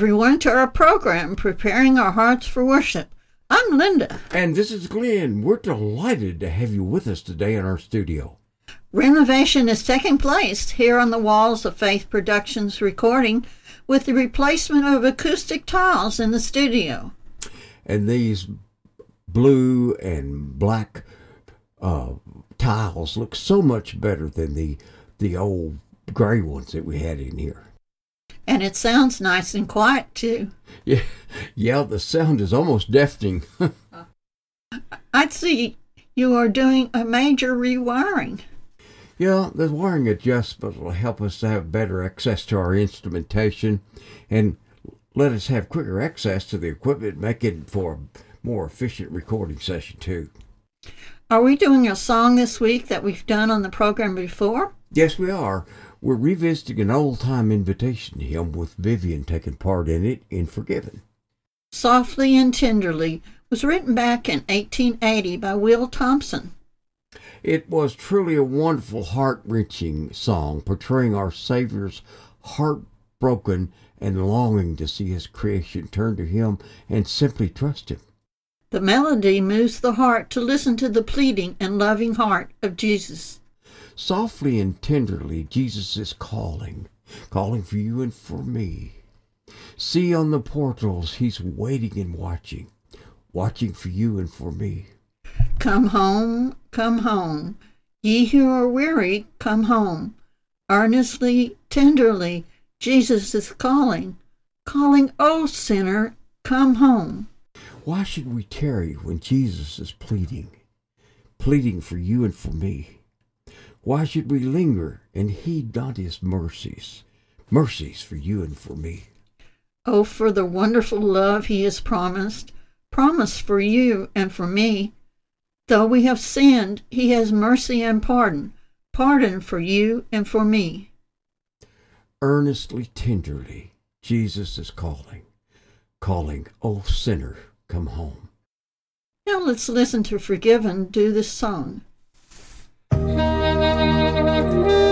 Everyone, to our program, Preparing Our Hearts for Worship. I'm Linda. And this is Glenn. We're delighted to have you with us today in our studio. Renovation is taking place here on the walls of Faith Productions recording with the replacement of acoustic tiles in the studio. And these blue and black uh, tiles look so much better than the the old gray ones that we had in here. And it sounds nice and quiet too. Yeah, yeah, the sound is almost deafening. I'd see you are doing a major rewiring. Yeah, the wiring adjustment will help us to have better access to our instrumentation and let us have quicker access to the equipment, making for a more efficient recording session too. Are we doing a song this week that we've done on the program before? Yes, we are. We're revisiting an old time invitation hymn with Vivian taking part in it in Forgiven. Softly and Tenderly was written back in 1880 by Will Thompson. It was truly a wonderful, heart wrenching song portraying our Savior's heartbroken and longing to see his creation turn to him and simply trust him. The melody moves the heart to listen to the pleading and loving heart of Jesus. Softly and tenderly, Jesus is calling, calling for you and for me. See on the portals, he's waiting and watching, watching for you and for me. Come home, come home. Ye who are weary, come home. Earnestly, tenderly, Jesus is calling, calling, O sinner, come home. Why should we tarry when Jesus is pleading, pleading for you and for me? Why should we linger and heed not his mercies, mercies for you and for me? Oh, for the wonderful love he has promised, promised for you and for me. Though we have sinned, he has mercy and pardon, pardon for you and for me. Earnestly, tenderly, Jesus is calling, calling, O sinner, come home. Now let's listen to Forgiven do this song. Are gathering,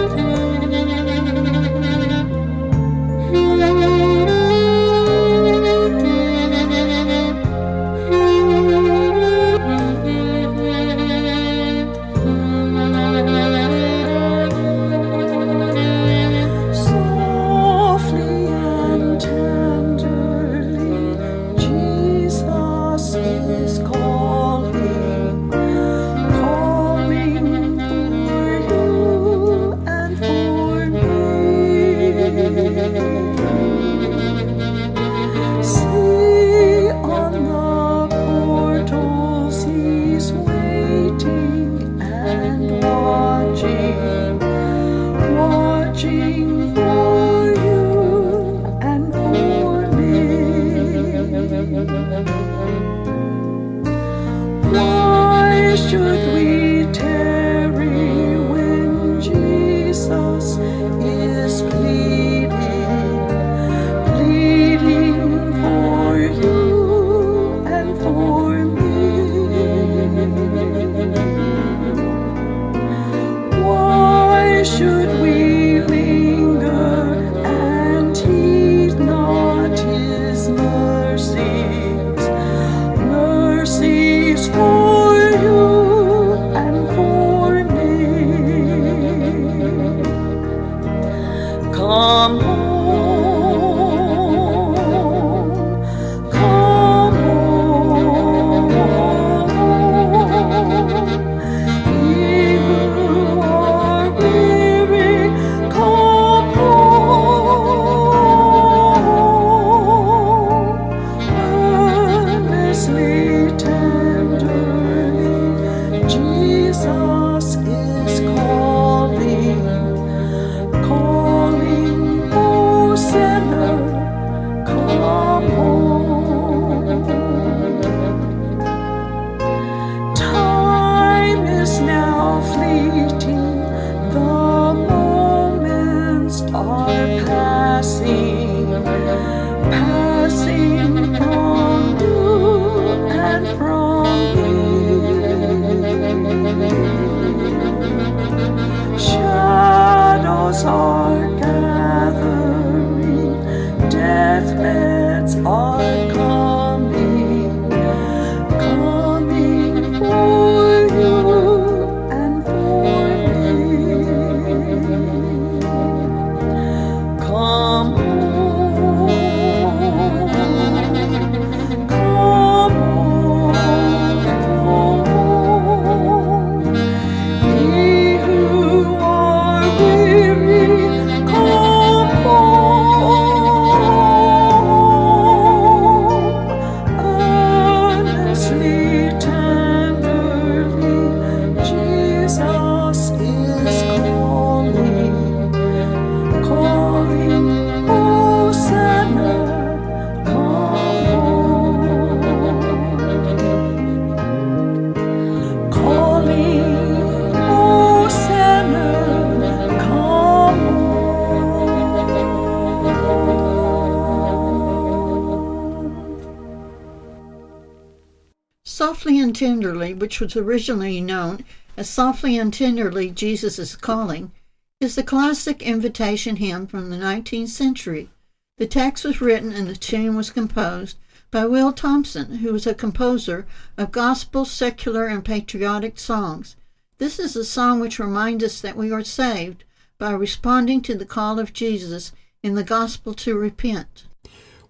which was originally known as Softly and Tenderly Jesus is Calling, is the classic invitation hymn from the 19th century. The text was written and the tune was composed by Will Thompson, who was a composer of gospel, secular, and patriotic songs. This is a song which reminds us that we are saved by responding to the call of Jesus in the gospel to repent.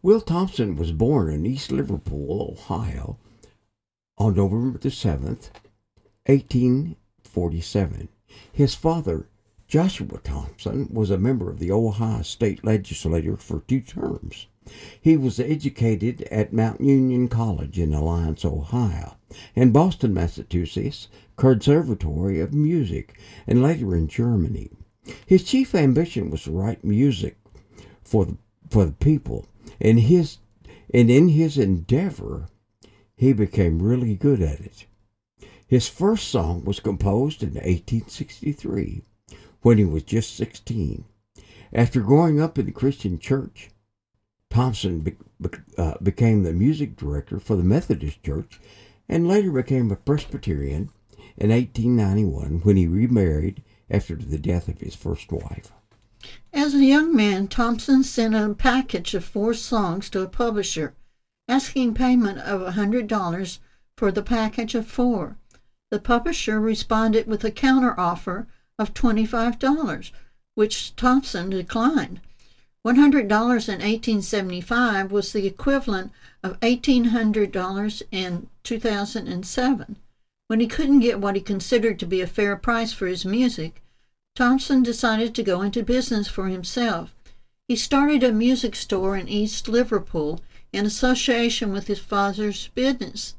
Will Thompson was born in East Liverpool, Ohio, on November the 7th, 1847. His father, Joshua Thompson, was a member of the Ohio State Legislature for two terms. He was educated at Mount Union College in Alliance, Ohio, and Boston, Massachusetts Conservatory of Music, and later in Germany. His chief ambition was to write music for the, for the people, and his and in his endeavor, he became really good at it. His first song was composed in 1863 when he was just 16. After growing up in the Christian church, Thompson be, uh, became the music director for the Methodist Church and later became a Presbyterian in 1891 when he remarried after the death of his first wife. As a young man, Thompson sent a package of four songs to a publisher, asking payment of a $100 for the package of four. The publisher responded with a counteroffer of $25, which Thompson declined. $100 in 1875 was the equivalent of $1,800 in 2007. When he couldn't get what he considered to be a fair price for his music, Thompson decided to go into business for himself. He started a music store in East Liverpool in association with his father's business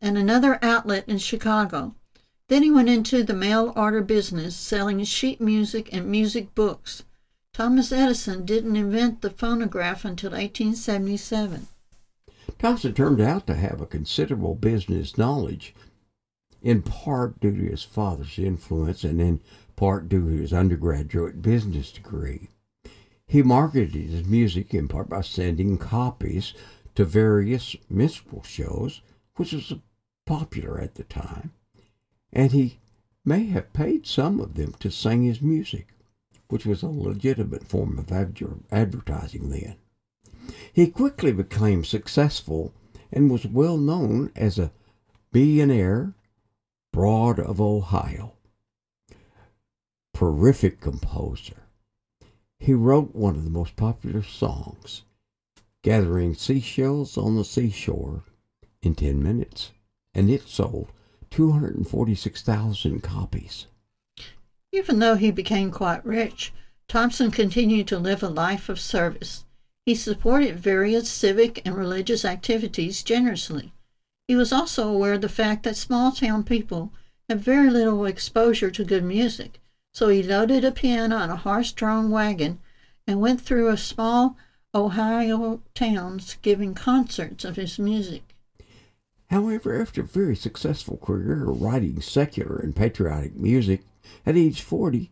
and another outlet in Chicago. Then he went into the mail order business, selling sheet music and music books. Thomas Edison didn't invent the phonograph until 1877. Thompson turned out to have a considerable business knowledge, in part due to his father's influence and in part due to his undergraduate business degree. He marketed his music in part by sending copies to various minstrel shows, which was popular at the time, and he may have paid some of them to sing his music which was a legitimate form of advertising then. He quickly became successful and was well known as a billionaire bard of Ohio. Prolific composer. He wrote one of the most popular songs, Gathering Seashells on the Seashore, in 10 minutes, and it sold 246,000 copies. Even though he became quite rich, Thompson continued to live a life of service. He supported various civic and religious activities generously. He was also aware of the fact that small town people have very little exposure to good music, so he loaded a piano on a horse drawn wagon and went through a small Ohio towns giving concerts of his music. However, after a very successful career writing secular and patriotic music, at age 40,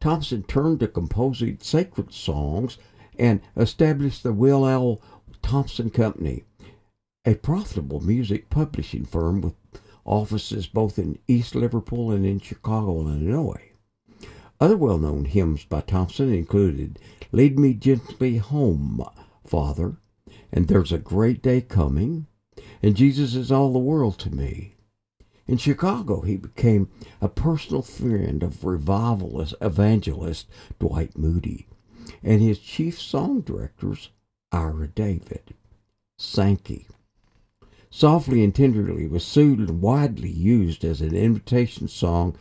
Thompson turned to composing sacred songs and established the Will L. Thompson Company, a profitable music publishing firm with offices both in East Liverpool and in Chicago, Illinois. Other well known hymns by Thompson included Lead Me Gently Home, Father, and There's a Great Day Coming, and Jesus is All the World to Me. In Chicago, he became a personal friend of revivalist evangelist Dwight Moody and his chief song directors, Ira David. Sankey. Softly and Tenderly was soon and widely used as an invitation song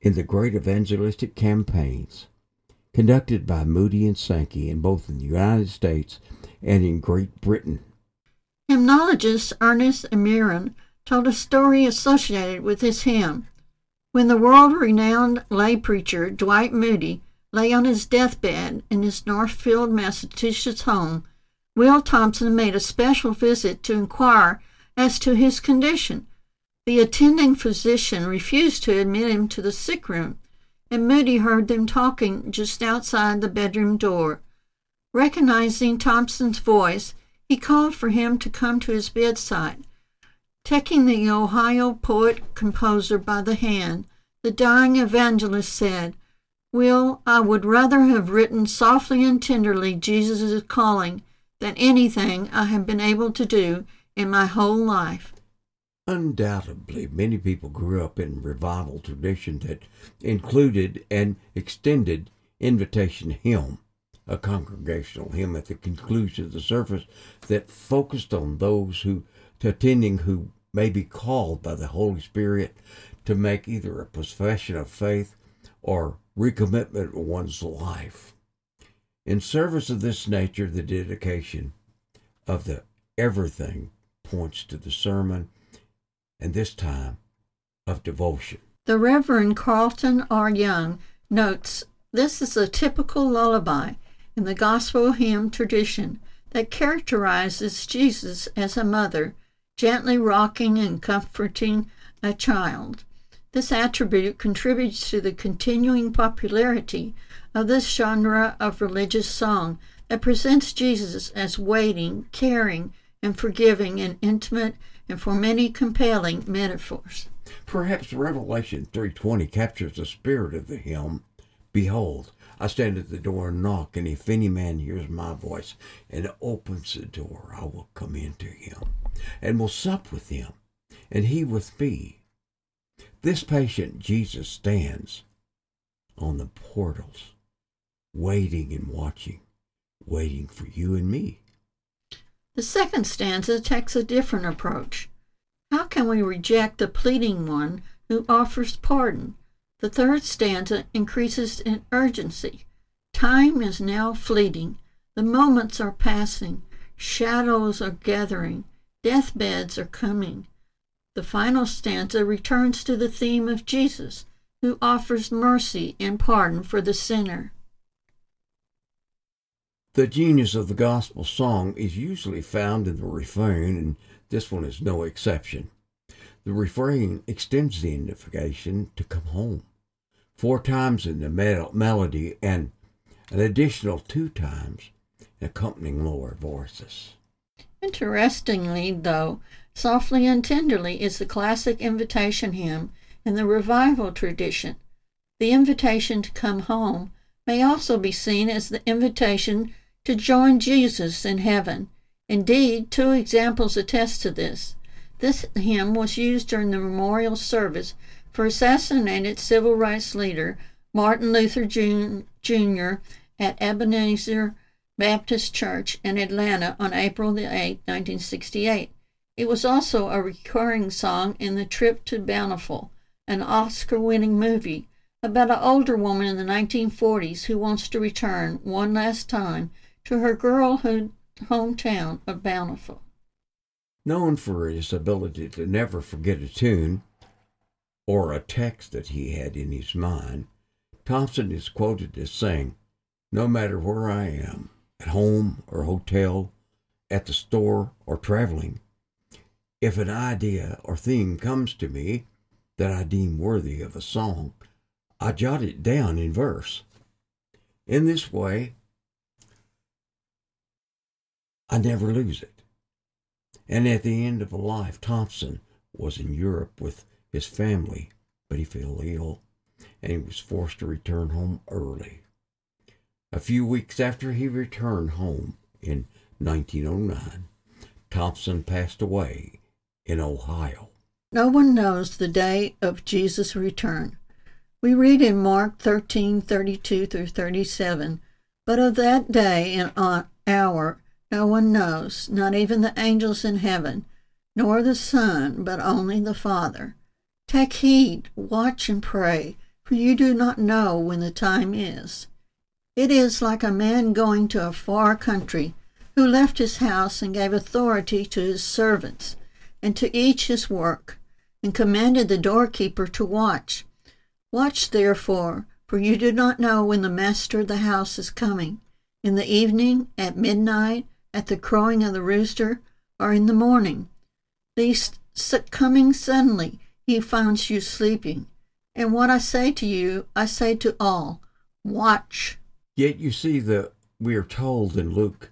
in the great evangelistic campaigns conducted by Moody and Sankey in both the United States and in Great Britain. Hymnologist Ernest Emurian told a story associated with this hymn. When the world renowned lay preacher Dwight Moody lay on his deathbed in his Northfield, Massachusetts home, Will Thompson made a special visit to inquire as to his condition. The attending physician refused to admit him to the sick room, and Moody heard them talking just outside the bedroom door. Recognizing Thompson's voice, he called for him to come to his bedside. Taking the Ohio poet composer by the hand, the dying evangelist said, Will, I would rather have written softly and tenderly Jesus' calling than anything I have been able to do in my whole life. Undoubtedly, many people grew up in revival tradition that included an extended invitation hymn, a congregational hymn at the conclusion of the service that focused on those who attending who may be called by the Holy Spirit to make either a profession of faith or recommitment of one's life. In service of this nature, the dedication of the everything points to the sermon and this time of devotion. The Reverend Carlton R. Young notes this is a typical lullaby in the gospel hymn tradition that characterizes Jesus as a mother, gently rocking and comforting a child. This attribute contributes to the continuing popularity of this genre of religious song that presents Jesus as waiting, caring, and forgiving in intimate and for many compelling metaphors. Perhaps Revelation 3:20 captures the spirit of the hymn. Behold, I stand at the door and knock, and if any man hears my voice and opens the door, I will come into him and will sup with him, and he with me. This patient Jesus stands on the portals, waiting and watching, waiting for you and me. The second stanza takes a different approach. How can we reject the pleading one who offers pardon? The third stanza increases in urgency. Time is now fleeting. The moments are passing. Shadows are gathering. Deathbeds are coming. The final stanza returns to the theme of Jesus, who offers mercy and pardon for the sinner. The genius of the gospel song is usually found in the refrain, and this one is no exception. The refrain extends the invitation to come home four times in the melody and an additional two times in accompanying lower voices. Interestingly, though, Softly and Tenderly is the classic invitation hymn in the revival tradition. The invitation to come home may also be seen as the invitation to join Jesus in heaven. Indeed, two examples attest to this. This hymn was used during the memorial service for assassinated civil rights leader Martin Luther Jr. at Ebenezer Baptist Church in Atlanta on April 8, 1968. It was also a recurring song in The Trip to Bountiful, an Oscar winning movie about an older woman in the 1940s who wants to return one last time to her girlhood hometown of Bountiful. Known for his ability to never forget a tune or a text that he had in his mind, Thompson is quoted as saying, No matter where I am, at home or hotel, at the store or traveling, if an idea or theme comes to me that I deem worthy of a song, I jot it down in verse. In this way, I never lose it. And at the end of a life, Thompson was in Europe with his family, but he fell ill and he was forced to return home early. A few weeks after he returned home in 1909, Thompson passed away in Ohio. No one knows the day of Jesus' return. We read in Mark 13:32 through 37, but of that day and hour no one knows, not even the angels in heaven, nor the Son, but only the Father. Take heed, watch and pray, for you do not know when the time is. It is like a man going to a far country, who left his house and gave authority to his servants and to each his work, and commanded the doorkeeper to watch. Watch therefore, for you do not know when the master of the house is coming, in the evening, at midnight, at the crowing of the rooster, or in the morning, lest coming suddenly he finds you sleeping. And what I say to you, I say to all watch. Yet you see that we are told in Luke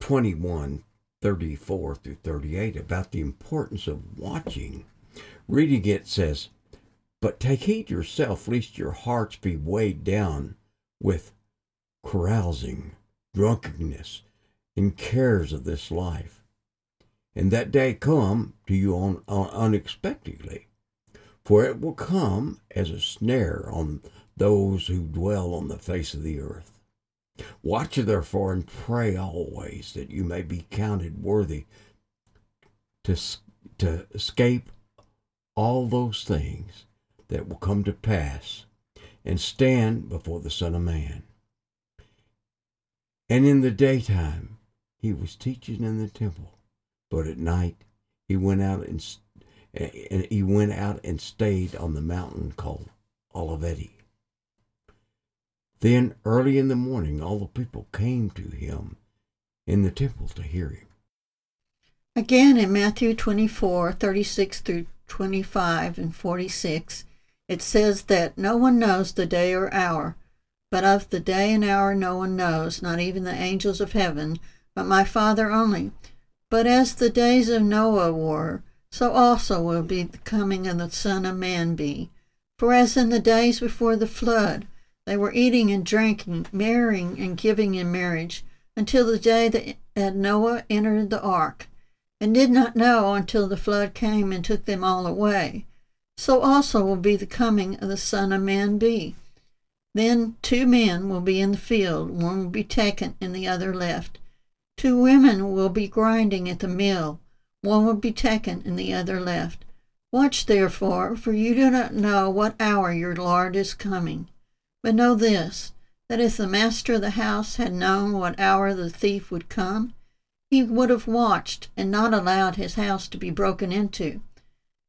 21 34 through 38 about the importance of watching. Reading it says, But take heed yourself, lest your hearts be weighed down with carousing, drunkenness, and cares of this life. And that day come to you un- un- unexpectedly, for it will come as a snare on those who dwell on the face of the earth. Watch therefore and pray always that you may be counted worthy to, to escape all those things that will come to pass and stand before the Son of Man. And in the daytime he was teaching in the temple, but at night he went out and, and he went out and stayed on the mountain called Olivet. Then early in the morning all the people came to him in the temple to hear him. Again in Matthew 24, 36 through 25 and 46, it says that no one knows the day or hour, but of the day and hour no one knows, not even the angels of heaven, but my Father only. But as the days of Noah were, so also will be the coming of the Son of Man be. For as in the days before the flood, they were eating and drinking, marrying and giving in marriage, until the day that Noah entered the ark, and did not know until the flood came and took them all away. So also will be the coming of the Son of Man be. Then two men will be in the field, one will be taken and the other left. Two women will be grinding at the mill, one will be taken and the other left. Watch therefore, for you do not know what hour your Lord is coming. But know this, that if the master of the house had known what hour the thief would come, he would have watched and not allowed his house to be broken into.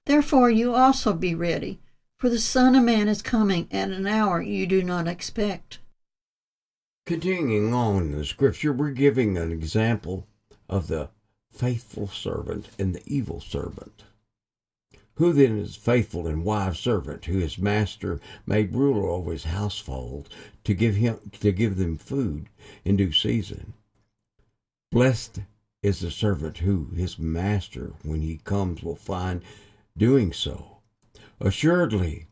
Therefore you also be ready, for the Son of Man is coming at an hour you do not expect. Continuing on in the scripture, we're giving an example of the faithful servant and the evil servant. Who then is faithful and wise servant, who his master made ruler over his household to give him to give them food in due season? Blessed is the servant who his master, when he comes, will find doing so. Assuredly,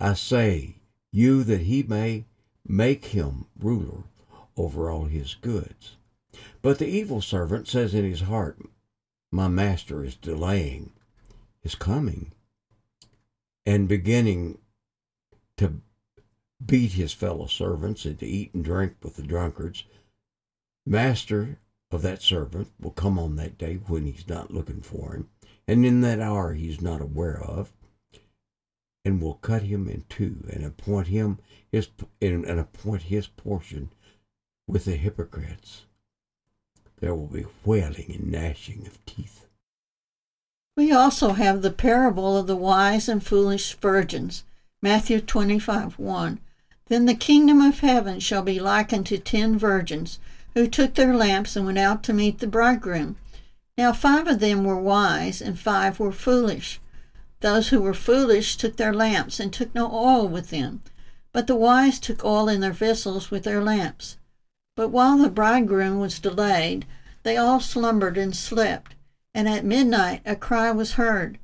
I say you that he may make him ruler over all his goods. But the evil servant says in his heart, My master is delaying is coming and beginning to beat his fellow servants and to eat and drink with the drunkards. Master of that servant will come on that day when he's not looking for him, and in that hour he's not aware of, and will cut him in two and appoint him his and appoint his portion with the hypocrites. There will be wailing and gnashing of teeth. We also have the parable of the wise and foolish virgins. Matthew 25 1. Then the kingdom of heaven shall be likened to ten virgins, who took their lamps and went out to meet the bridegroom. Now five of them were wise, and five were foolish. Those who were foolish took their lamps and took no oil with them, but the wise took oil in their vessels with their lamps. But while the bridegroom was delayed, they all slumbered and slept. And at midnight a cry was heard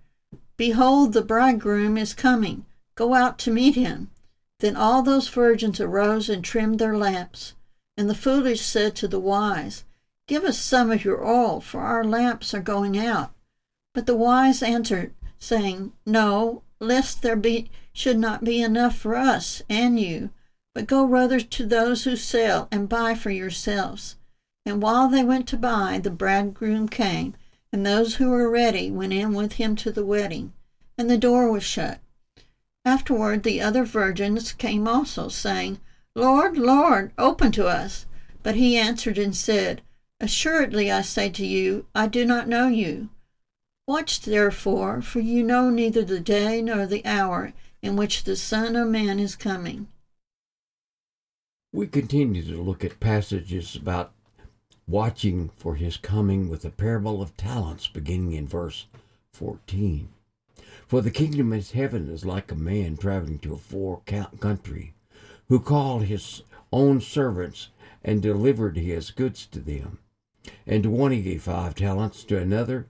Behold, the bridegroom is coming. Go out to meet him. Then all those virgins arose and trimmed their lamps. And the foolish said to the wise, Give us some of your oil, for our lamps are going out. But the wise answered, saying, No, lest there be should not be enough for us and you, but go rather to those who sell and buy for yourselves. And while they went to buy, the bridegroom came, and those who were ready went in with him to the wedding, and the door was shut. Afterward the other virgins came also, saying, Lord, Lord, open to us. But he answered and said, Assuredly I say to you, I do not know you. Watch therefore, for you know neither the day nor the hour in which the Son of Man is coming. We continue to look at passages about watching for his coming with the parable of talents beginning in verse 14. For the kingdom of heaven is like a man traveling to a far country, who called his own servants and delivered his goods to them. And to one he gave five talents, to another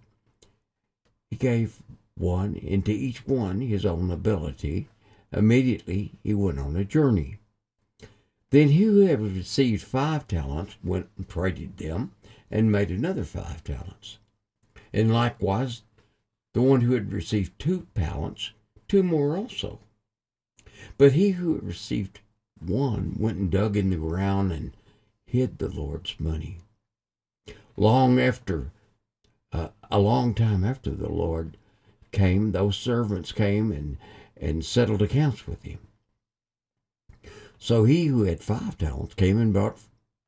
he gave one, and to each one his own ability. Immediately he went on a journey. Then he who had received five talents went and traded them and made another five talents. And likewise, the one who had received two talents, two more also. But he who had received one went and dug in the ground and hid the Lord's money. Long after, uh, a long time after the Lord came, those servants came and, and settled accounts with him. So he who had five talents came and brought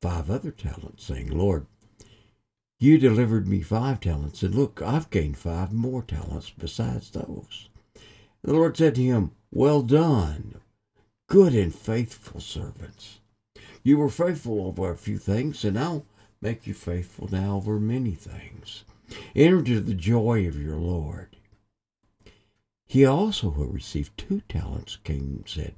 five other talents, saying, Lord, you delivered me five talents, and look, I've gained five more talents besides those. The Lord said to him, Well done, good and faithful servants. You were faithful over a few things, and I'll make you faithful now over many things. Enter into the joy of your Lord. He also who received two talents came and said,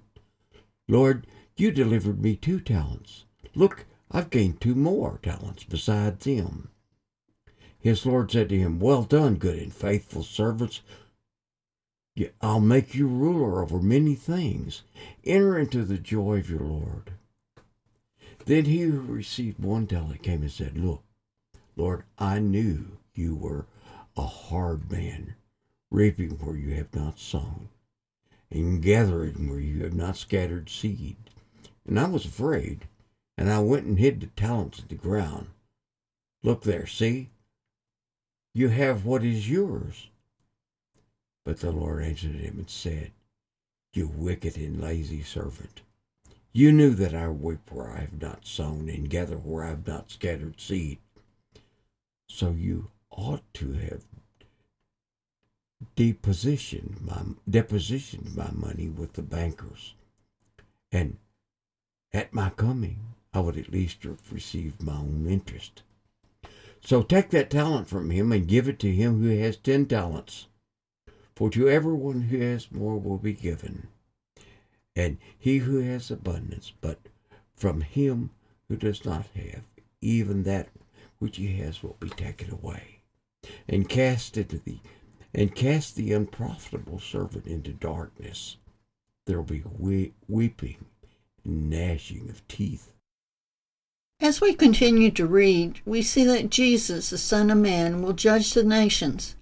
Lord, you delivered me two talents. Look, I've gained two more talents besides them. His Lord said to him, Well done, good and faithful servants. I'll make you ruler over many things. Enter into the joy of your Lord. Then he who received one talent came and said, Look, Lord, I knew you were a hard man, reaping where you have not sown, and gathering where you have not scattered seed. And I was afraid, and I went and hid the talents in the ground. Look there, see? You have what is yours. But the Lord answered him and said, You wicked and lazy servant. You knew that I reap where I have not sown and gather where I have not scattered seed. So you ought to have depositioned my depositioned my money with the bankers, and at my coming, I would at least have received my own interest. So take that talent from him and give it to him who has ten talents. For to everyone who has more will be given, and he who has abundance, but from him who does not have, even that which he has will be taken away. And cast into the and cast the unprofitable servant into darkness. There will be we- weeping gnashing of teeth. As we continue to read, we see that Jesus, the Son of Man, will judge the nations.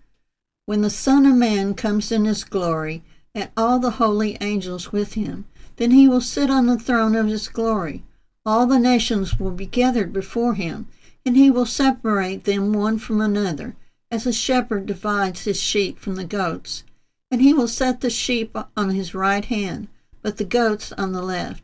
When the Son of Man comes in his glory, and all the holy angels with him, then he will sit on the throne of his glory. All the nations will be gathered before him, and he will separate them one from another, as a shepherd divides his sheep from the goats. And he will set the sheep on his right hand, but the goats on the left.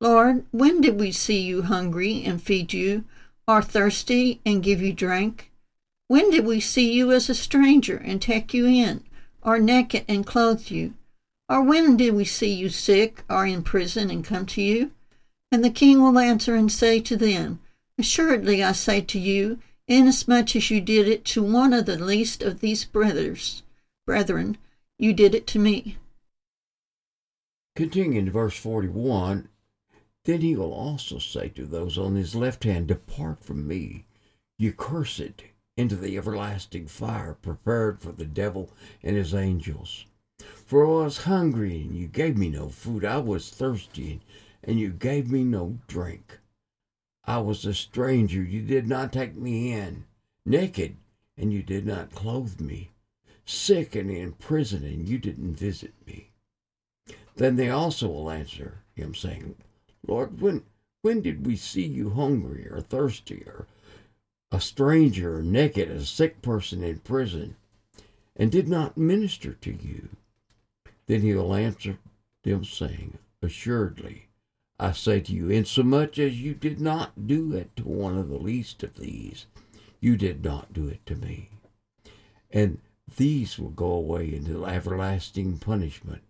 Lord, when did we see you hungry and feed you, or thirsty and give you drink? When did we see you as a stranger and take you in, or naked and clothe you? Or when did we see you sick or in prison and come to you? And the king will answer and say to them, Assuredly I say to you, inasmuch as you did it to one of the least of these brothers, brethren, you did it to me. Continuing to verse 41, then he will also say to those on his left hand, Depart from me, you cursed, into the everlasting fire prepared for the devil and his angels. For I was hungry, and you gave me no food. I was thirsty, and you gave me no drink. I was a stranger, you did not take me in. Naked, and you did not clothe me. Sick and in prison, and you didn't visit me. Then they also will answer him, saying, Lord, when when did we see you hungry or thirsty or a stranger or naked, a sick person in prison, and did not minister to you? Then he will answer them, saying, Assuredly, I say to you, insomuch as you did not do it to one of the least of these, you did not do it to me. and these will go away into everlasting punishment,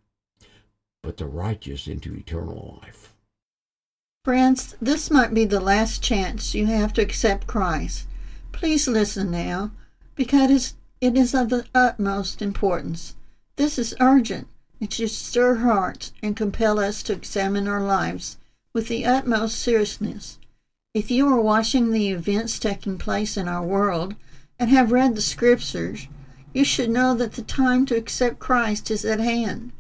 but the righteous into eternal life. Friends, this might be the last chance you have to accept Christ. Please listen now, because it is of the utmost importance. This is urgent. It should stir hearts and compel us to examine our lives with the utmost seriousness. If you are watching the events taking place in our world and have read the scriptures, you should know that the time to accept Christ is at hand.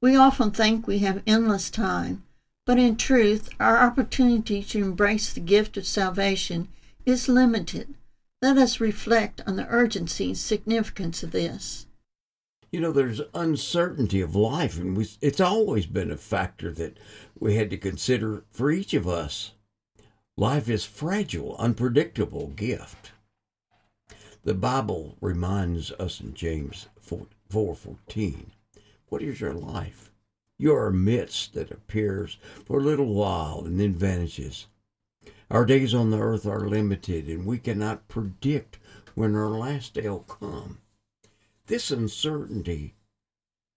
We often think we have endless time, but in truth, our opportunity to embrace the gift of salvation is limited. Let us reflect on the urgency and significance of this. You know, there's uncertainty of life, and we, it's always been a factor that we had to consider for each of us. Life is fragile, unpredictable gift. The Bible reminds us in James 4, 4:14, what is your life? You are a mist that appears for a little while and then vanishes. Our days on the earth are limited, and we cannot predict when our last day will come. This uncertainty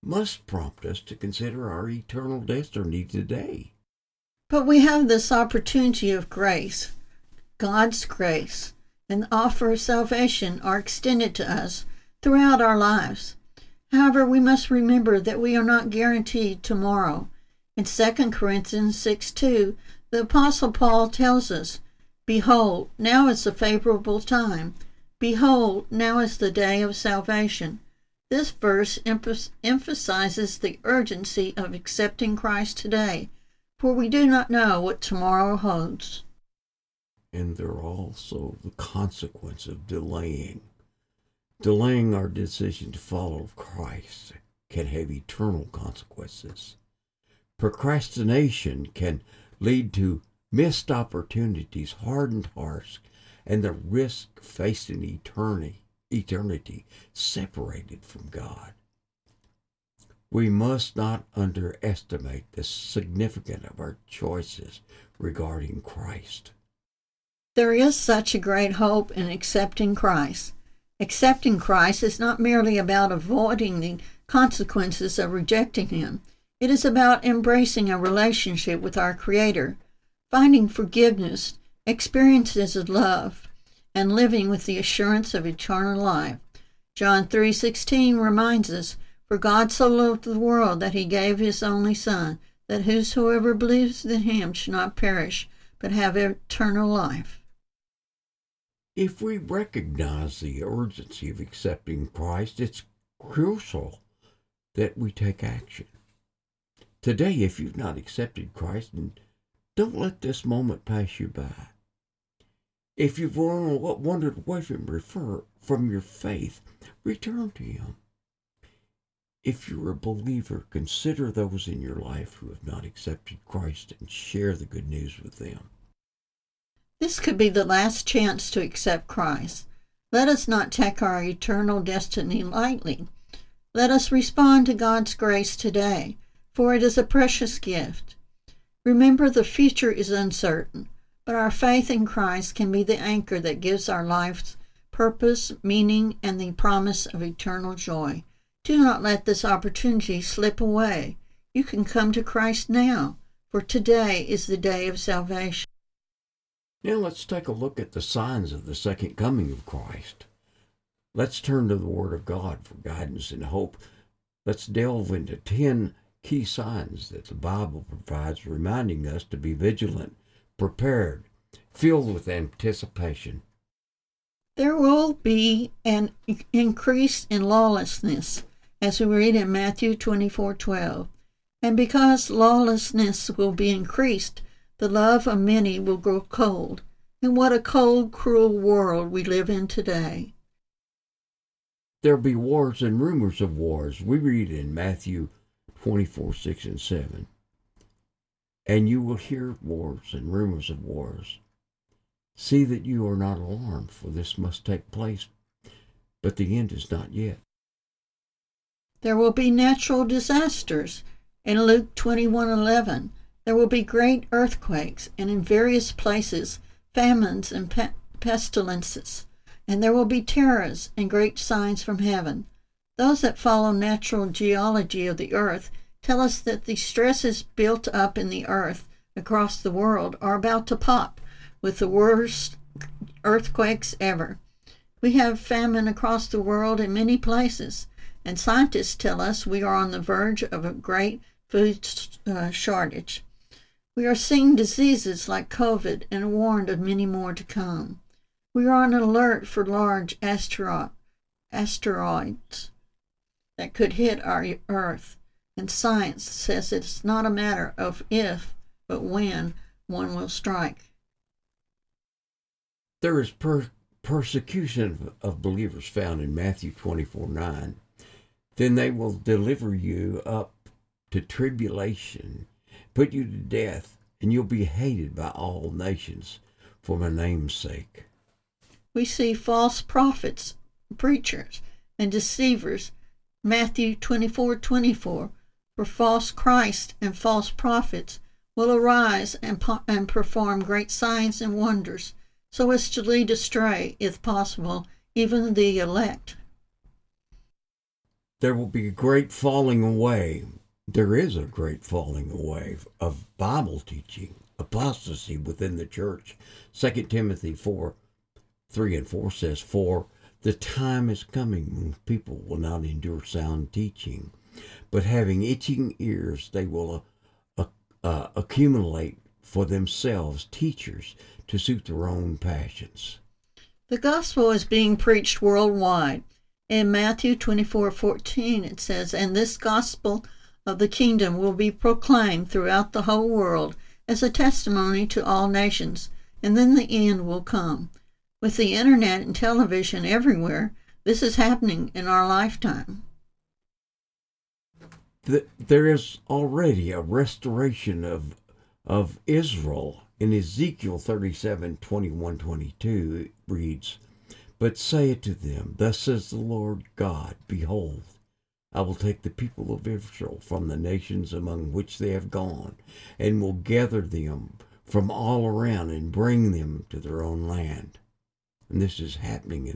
must prompt us to consider our eternal destiny today. But we have this opportunity of grace, God's grace, and the offer of salvation are extended to us throughout our lives. However, we must remember that we are not guaranteed tomorrow. In 2 Corinthians 6 2, the Apostle Paul tells us, Behold, now is the favorable time. Behold, now is the day of salvation. This verse emphasizes the urgency of accepting Christ today, for we do not know what tomorrow holds. And there are also the consequence of delaying. Delaying our decision to follow Christ can have eternal consequences. Procrastination can lead to missed opportunities, hardened hearts, and the risk facing eternity, eternity separated from God. We must not underestimate the significance of our choices regarding Christ. There is such a great hope in accepting Christ. Accepting Christ is not merely about avoiding the consequences of rejecting Him. It is about embracing a relationship with our Creator, finding forgiveness, experiences of love, and living with the assurance of eternal life. John 3:16 reminds us, "For God so loved the world that he gave his only son, that whosoever believes in him should not perish, but have eternal life." If we recognize the urgency of accepting Christ, it's crucial that we take action. Today, if you've not accepted Christ, don't let this moment pass you by. If you've wandered away from, refer, from your faith, return to Him. If you're a believer, consider those in your life who have not accepted Christ and share the good news with them. This could be the last chance to accept Christ. Let us not take our eternal destiny lightly. Let us respond to God's grace today for it is a precious gift. Remember, the future is uncertain, but our faith in Christ can be the anchor that gives our lives purpose, meaning, and the promise of eternal joy. Do not let this opportunity slip away. You can come to Christ now, for today is the day of salvation. Now let's take a look at the signs of the second coming of Christ. Let's turn to the Word of God for guidance and hope. Let's delve into 10 key signs that the Bible provides, reminding us to be vigilant, prepared, filled with anticipation. There will be an increase in lawlessness, as we read in Matthew 24 12. And because lawlessness will be increased, the love of many will grow cold. And what a cold, cruel world we live in today. There'll be wars and rumors of wars. We read in Matthew 24, 6, and 7. And you will hear wars and rumors of wars. See that you are not alarmed, for this must take place, but the end is not yet. There will be natural disasters. In Luke 21:11, there will be great earthquakes, and in various places famines and pe- pestilences. and there will be terrors and great signs from heaven. Those that follow natural geology of the earth tell us that the stresses built up in the earth across the world are about to pop with the worst earthquakes ever. We have famine across the world in many places, and scientists tell us we are on the verge of a great food uh, shortage. We are seeing diseases like COVID and warned of many more to come. We are on alert for large asteroid, asteroids that could hit our Earth, and science says it's not a matter of if, but when one will strike. There is per- persecution of believers found in Matthew 24 9. Then they will deliver you up to tribulation, put you to death, and you'll be hated by all nations for my name's sake we see false prophets, preachers, and deceivers. Matthew 24 24. For false Christ and false prophets will arise and, po- and perform great signs and wonders, so as to lead astray, if possible, even the elect. There will be a great falling away. There is a great falling away of Bible teaching, apostasy within the church. 2 Timothy 4 3 and 4 says, For the time is coming when people will not endure sound teaching, but having itching ears, they will uh, uh, accumulate for themselves teachers to suit their own passions. The gospel is being preached worldwide. In Matthew 24 14, it says, And this gospel of the kingdom will be proclaimed throughout the whole world as a testimony to all nations, and then the end will come. With the internet and television everywhere, this is happening in our lifetime. There is already a restoration of, of Israel. In Ezekiel 37 21 22, it reads, But say it to them, Thus says the Lord God, Behold, I will take the people of Israel from the nations among which they have gone, and will gather them from all around and bring them to their own land. And this is happening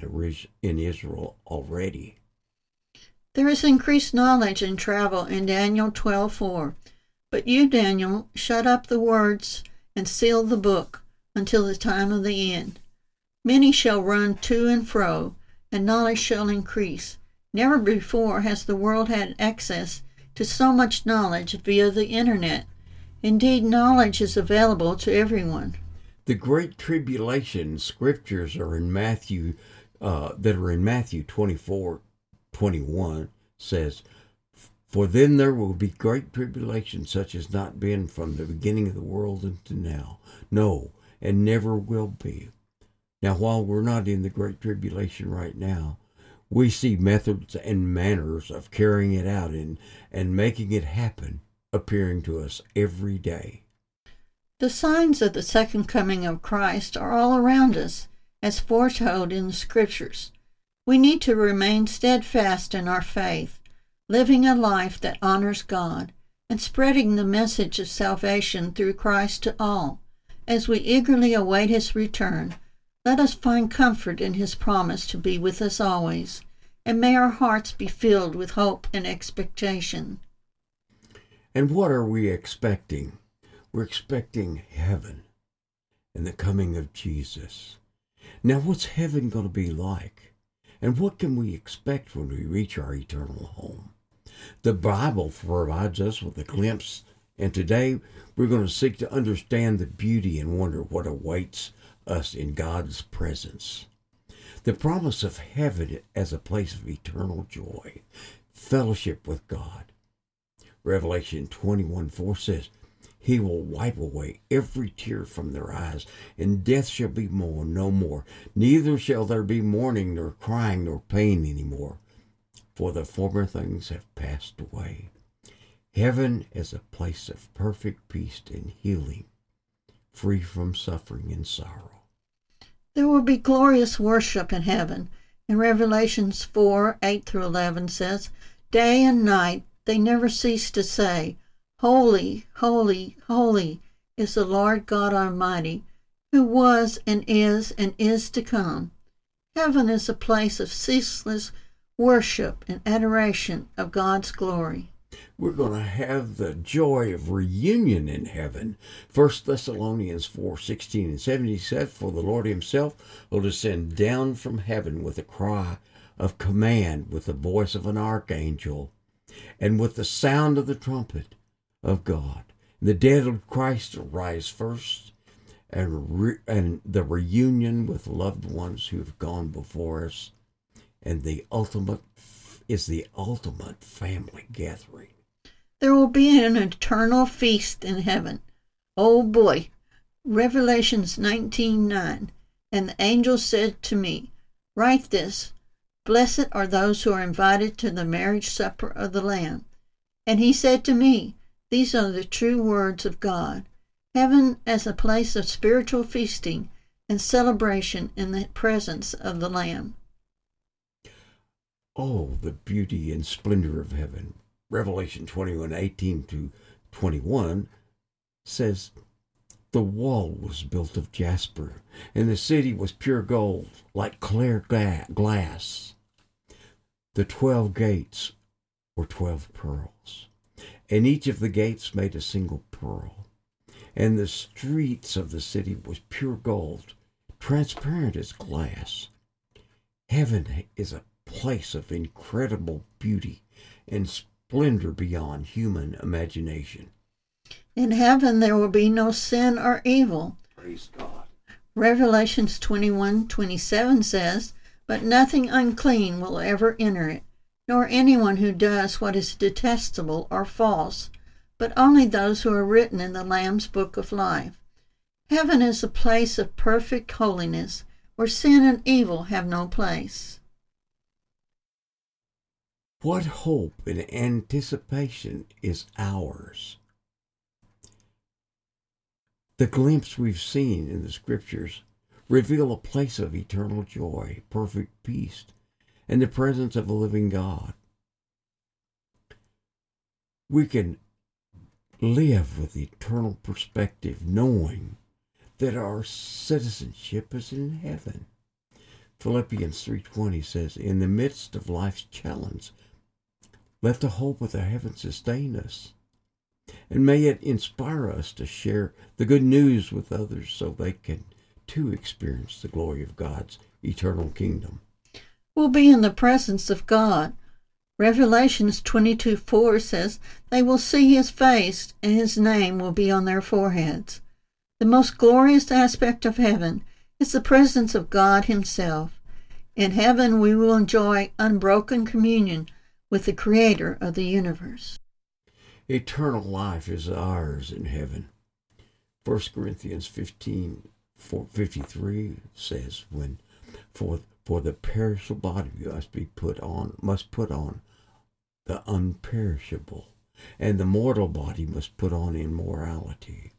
in, Israel already. There is increased knowledge and travel in Daniel 12:4. But you, Daniel, shut up the words and seal the book until the time of the end. Many shall run to and fro, and knowledge shall increase. Never before has the world had access to so much knowledge via the internet. Indeed, knowledge is available to everyone the great tribulation scriptures are in Matthew, uh, that are in Matthew 24, 21 says, For then there will be great tribulation, such as not been from the beginning of the world unto now. No, and never will be. Now, while we're not in the great tribulation right now, we see methods and manners of carrying it out and, and making it happen appearing to us every day. The signs of the second coming of Christ are all around us, as foretold in the Scriptures. We need to remain steadfast in our faith, living a life that honors God, and spreading the message of salvation through Christ to all. As we eagerly await his return, let us find comfort in his promise to be with us always, and may our hearts be filled with hope and expectation. And what are we expecting? We're expecting heaven and the coming of Jesus. Now, what's heaven going to be like? And what can we expect when we reach our eternal home? The Bible provides us with a glimpse, and today we're going to seek to understand the beauty and wonder what awaits us in God's presence. The promise of heaven as a place of eternal joy, fellowship with God. Revelation 21 4 says, he will wipe away every tear from their eyes, and death shall be more, no more. Neither shall there be mourning, nor crying, nor pain any more, for the former things have passed away. Heaven is a place of perfect peace and healing, free from suffering and sorrow. There will be glorious worship in heaven. In Revelations 4 8 through 11 says, Day and night they never cease to say, Holy, holy, holy is the Lord God Almighty, who was and is and is to come. Heaven is a place of ceaseless worship and adoration of God's glory. We're going to have the joy of reunion in heaven. 1 Thessalonians 4 16 and 70 says, For the Lord himself will descend down from heaven with a cry of command, with the voice of an archangel, and with the sound of the trumpet of God. The dead of Christ will rise first, and, re- and the reunion with loved ones who have gone before us, and the ultimate is the ultimate family gathering. There will be an eternal feast in heaven. Oh boy. Revelations 19:9. And the angel said to me, Write this Blessed are those who are invited to the marriage supper of the Lamb. And he said to me, These are the true words of God. Heaven as a place of spiritual feasting and celebration in the presence of the Lamb. Oh, the beauty and splendor of heaven. Revelation 21 18 to 21 says, The wall was built of jasper, and the city was pure gold, like clear glass. The twelve gates were twelve pearls, and each of the gates made a single pearl. And the streets of the city was pure gold, transparent as glass. Heaven is a place of incredible beauty and splendor beyond human imagination. In heaven there will be no sin or evil. Praise God. Revelations 21 27 says, But nothing unclean will ever enter it, nor anyone who does what is detestable or false, but only those who are written in the Lamb's book of life. Heaven is a place of perfect holiness where sin and evil have no place. What hope and anticipation is ours? The glimpse we've seen in the scriptures reveal a place of eternal joy, perfect peace, and the presence of a living God. We can live with eternal perspective, knowing that our citizenship is in heaven. Philippians 3:20 says, "In the midst of life's challenge, let the hope of the heavens sustain us. And may it inspire us to share the good news with others so they can too experience the glory of God's eternal kingdom. We'll be in the presence of God. Revelations 22 4 says, They will see his face, and his name will be on their foreheads. The most glorious aspect of heaven is the presence of God himself. In heaven, we will enjoy unbroken communion with the Creator of the universe. Eternal life is ours in heaven. 1 Corinthians 15 53 says, when for, for the perishable body must be put on, must put on the unperishable, and the mortal body must put on immorality.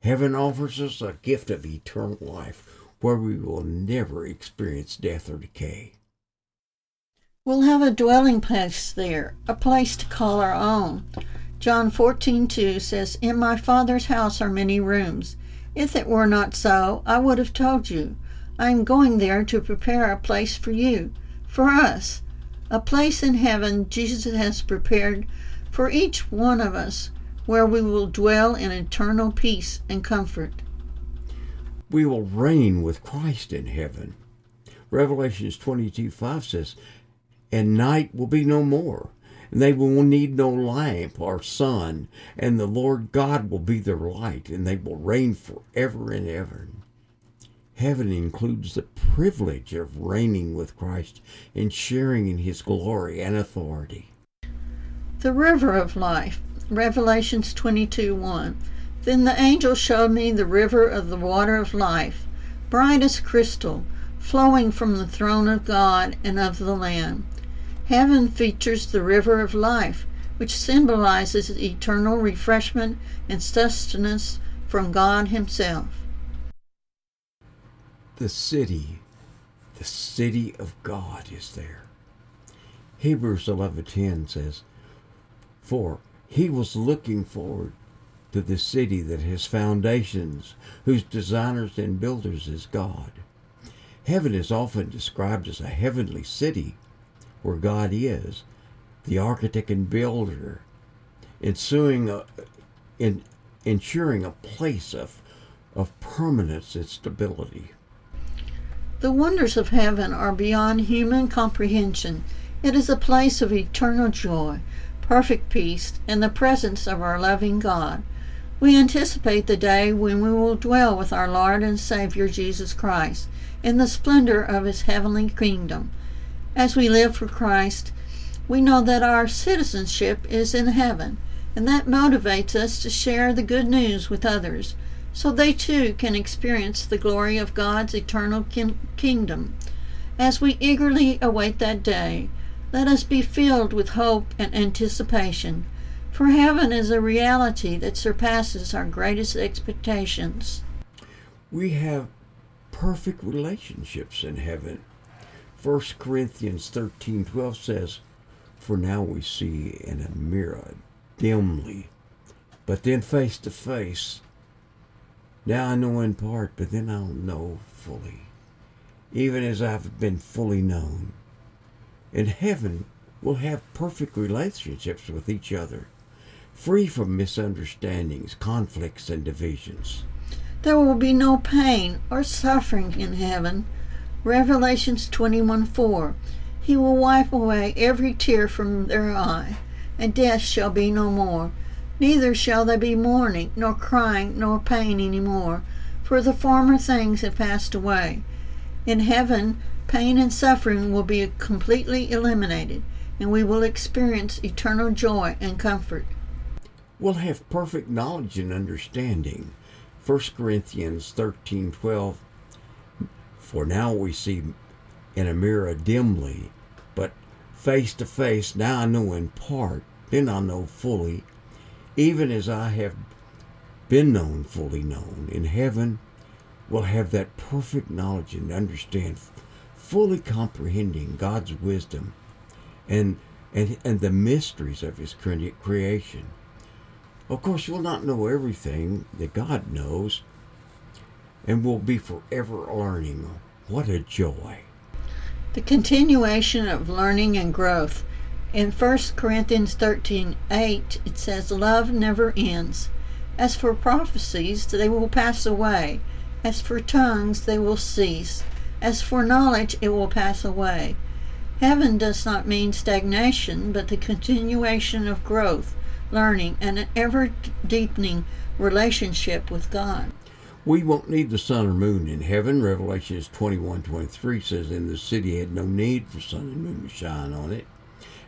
Heaven offers us a gift of eternal life where we will never experience death or decay. We'll have a dwelling place there, a place to call our own. John 14:2 says, "In my Father's house are many rooms. If it were not so, I would have told you. I am going there to prepare a place for you, for us. A place in heaven Jesus has prepared for each one of us, where we will dwell in eternal peace and comfort." We will reign with Christ in heaven. Revelations 22 5 says, and night will be no more. And they will need no lamp or sun, and the Lord God will be their light, and they will reign forever and ever. Heaven includes the privilege of reigning with Christ and sharing in his glory and authority. The river of life, Revelations 22 1. Then the angel showed me the river of the water of life, bright as crystal, flowing from the throne of God and of the Lamb. Heaven features the river of life, which symbolizes eternal refreshment and sustenance from God Himself. The city, the city of God is there. Hebrews 11:10 says, "For he was looking forward to the city that has foundations, whose designers and builders is God. Heaven is often described as a heavenly city where God is, the architect and builder, ensuing a, in, ensuring a place of, of permanence and stability. The wonders of heaven are beyond human comprehension. It is a place of eternal joy, perfect peace, and the presence of our loving God. We anticipate the day when we will dwell with our Lord and Savior Jesus Christ in the splendor of his heavenly kingdom. As we live for Christ, we know that our citizenship is in heaven, and that motivates us to share the good news with others so they too can experience the glory of God's eternal kin- kingdom. As we eagerly await that day, let us be filled with hope and anticipation, for heaven is a reality that surpasses our greatest expectations. We have perfect relationships in heaven. 1 Corinthians 13:12 says, "For now we see in a mirror dimly, but then face to face. Now I know in part, but then I'll know fully, even as I've been fully known." In heaven, we'll have perfect relationships with each other, free from misunderstandings, conflicts, and divisions. There will be no pain or suffering in heaven. Revelations 21 4. He will wipe away every tear from their eye, and death shall be no more. Neither shall there be mourning, nor crying, nor pain any more, for the former things have passed away. In heaven, pain and suffering will be completely eliminated, and we will experience eternal joy and comfort. We'll have perfect knowledge and understanding. 1 Corinthians 13:12 For now we see in a mirror dimly, but face to face now I know in part, then I know fully, even as I have been known fully known. In heaven we'll have that perfect knowledge and understand fully comprehending God's wisdom and and, and the mysteries of his creation. Of course, we'll not know everything that God knows, and we'll be forever learning. What a joy! The continuation of learning and growth. In 1 Corinthians 13 8, it says, Love never ends. As for prophecies, they will pass away. As for tongues, they will cease. As for knowledge, it will pass away. Heaven does not mean stagnation, but the continuation of growth learning, and an ever deepening relationship with God. We won't need the sun or moon in heaven. Revelations 21 23 says, In the city had no need for sun and moon to shine on it,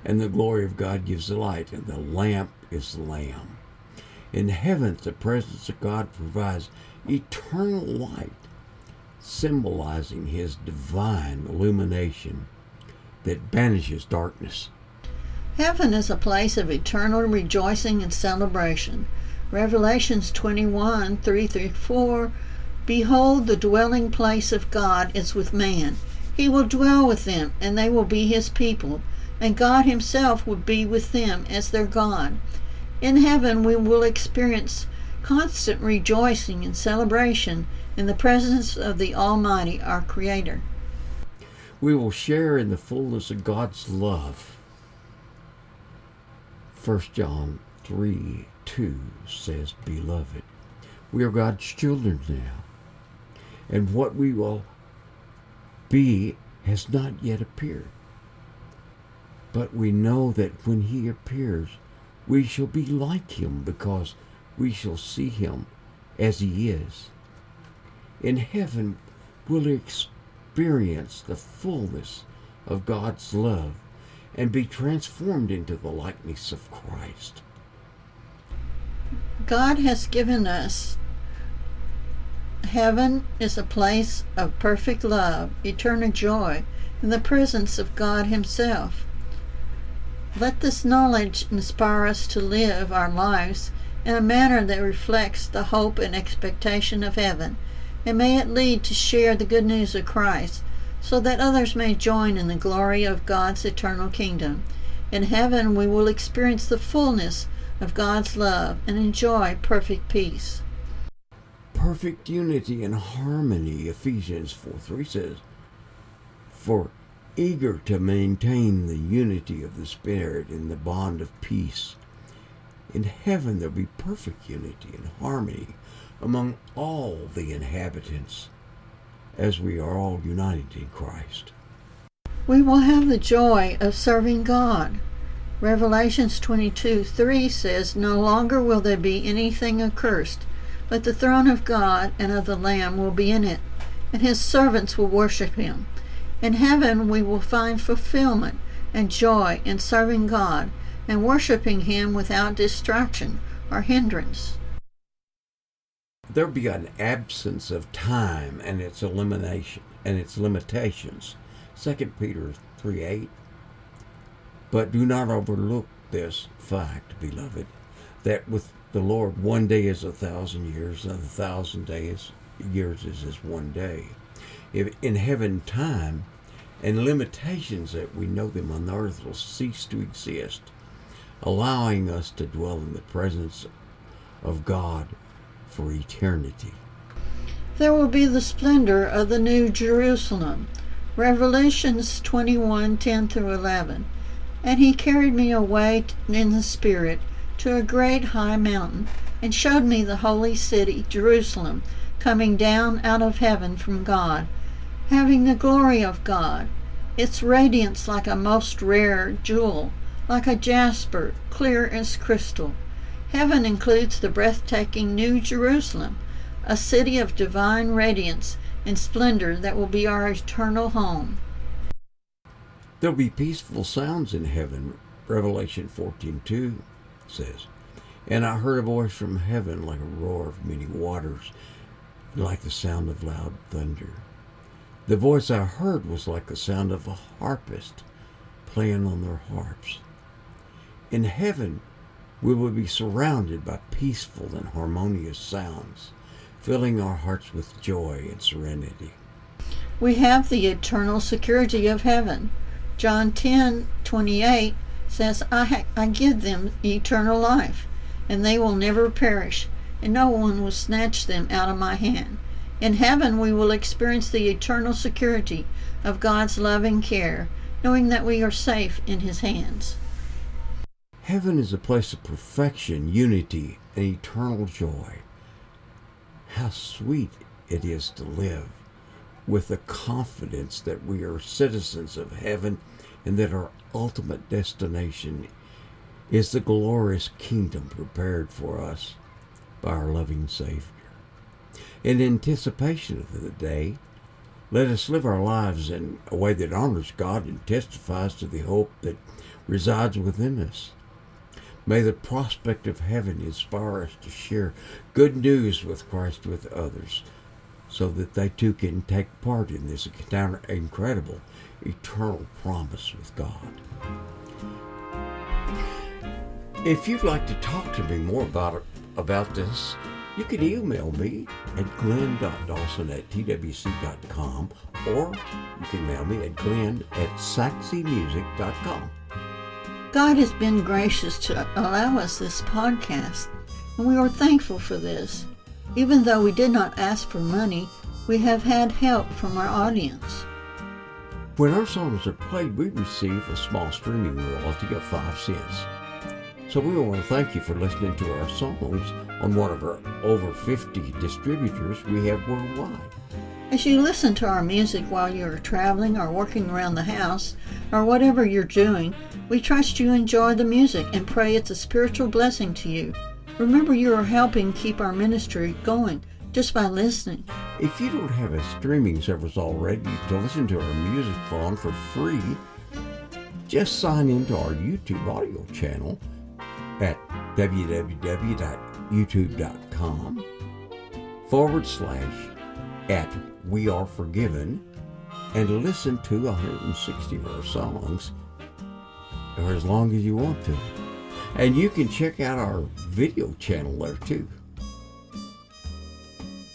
and the glory of God gives the light, and the lamp is the Lamb. In heaven, the presence of God provides eternal light, symbolizing his divine illumination that banishes darkness. Heaven is a place of eternal rejoicing and celebration. Revelations 21 3 through 4 Behold, the dwelling place of God is with man. He will dwell with them, and they will be his people, and God himself will be with them as their God. In heaven, we will experience constant rejoicing and celebration in the presence of the Almighty, our Creator. We will share in the fullness of God's love 1 John 3 2 says, Beloved, we are God's children now, and what we will be has not yet appeared. But we know that when he appears, we shall be like him because we shall see him as he is. In heaven, we'll experience the fullness of God's love and be transformed into the likeness of Christ. God has given us heaven is a place of perfect love, eternal joy, in the presence of God Himself. Let this knowledge inspire us to live our lives in a manner that reflects the hope and expectation of heaven, and may it lead to share the good news of Christ so that others may join in the glory of God's eternal kingdom. In heaven, we will experience the fullness of God's love and enjoy perfect peace. Perfect unity and harmony, Ephesians 4 3 says, for eager to maintain the unity of the Spirit in the bond of peace. In heaven there'll be perfect unity and harmony among all the inhabitants as we are all united in Christ. We will have the joy of serving God. Revelations 22 3 says, No longer will there be anything accursed, but the throne of God and of the Lamb will be in it, and his servants will worship him. In heaven we will find fulfillment and joy in serving God and worshiping him without distraction or hindrance. There'll be an absence of time and its elimination and its limitations. 2 Peter 3 8. But do not overlook this fact, beloved, that with the Lord one day is a thousand years, and a thousand days years is as one day. If in heaven time and limitations that we know them on the earth will cease to exist, allowing us to dwell in the presence of God for eternity. There will be the splendor of the New Jerusalem. Revelations 21 10 through 11. And he carried me away in the Spirit to a great high mountain, and showed me the holy city, Jerusalem, coming down out of heaven from God, having the glory of God, its radiance like a most rare jewel, like a jasper, clear as crystal. Heaven includes the breathtaking New Jerusalem, a city of divine radiance and splendor that will be our eternal home. There'll be peaceful sounds in heaven, Revelation 14:2 says. And I heard a voice from heaven like a roar of many waters, like the sound of loud thunder. The voice I heard was like the sound of a harpist playing on their harps. In heaven, we will be surrounded by peaceful and harmonious sounds, filling our hearts with joy and serenity. We have the eternal security of heaven. John 10 28 says, I, ha- I give them eternal life, and they will never perish, and no one will snatch them out of my hand. In heaven, we will experience the eternal security of God's loving care, knowing that we are safe in His hands. Heaven is a place of perfection, unity, and eternal joy. How sweet it is to live with the confidence that we are citizens of heaven and that our ultimate destination is the glorious kingdom prepared for us by our loving Savior. In anticipation of the day, let us live our lives in a way that honors God and testifies to the hope that resides within us. May the prospect of heaven inspire us to share good news with Christ with others so that they too can take part in this incredible eternal promise with God. If you'd like to talk to me more about about this, you can email me at glenn.dawson at twc.com or you can mail me at glenn at saxymusic.com. God has been gracious to allow us this podcast, and we are thankful for this. Even though we did not ask for money, we have had help from our audience. When our songs are played, we receive a small streaming royalty of 5 cents. So we want to thank you for listening to our songs on one of our over 50 distributors we have worldwide. As you listen to our music while you're traveling or working around the house or whatever you're doing, we trust you enjoy the music and pray it's a spiritual blessing to you. Remember, you are helping keep our ministry going just by listening. If you don't have a streaming service already to listen to our music on for free, just sign into our YouTube audio channel at www.youtube.com forward slash at We Are Forgiven and listen to 160 of our songs or as long as you want to. And you can check out our video channel there too.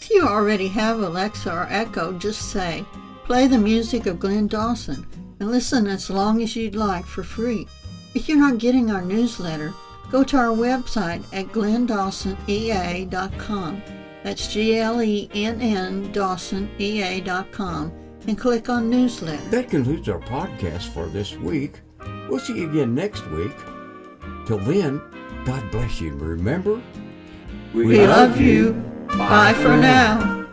If you already have Alexa or Echo, just say, play the music of Glenn Dawson and listen as long as you'd like for free. If you're not getting our newsletter, go to our website at glenndawsonea.com. That's G L E N N Dawson EA.com and click on newsletter. That concludes our podcast for this week. We'll see you again next week. Till then, God bless you. Remember, we, we love, you. Bye for now.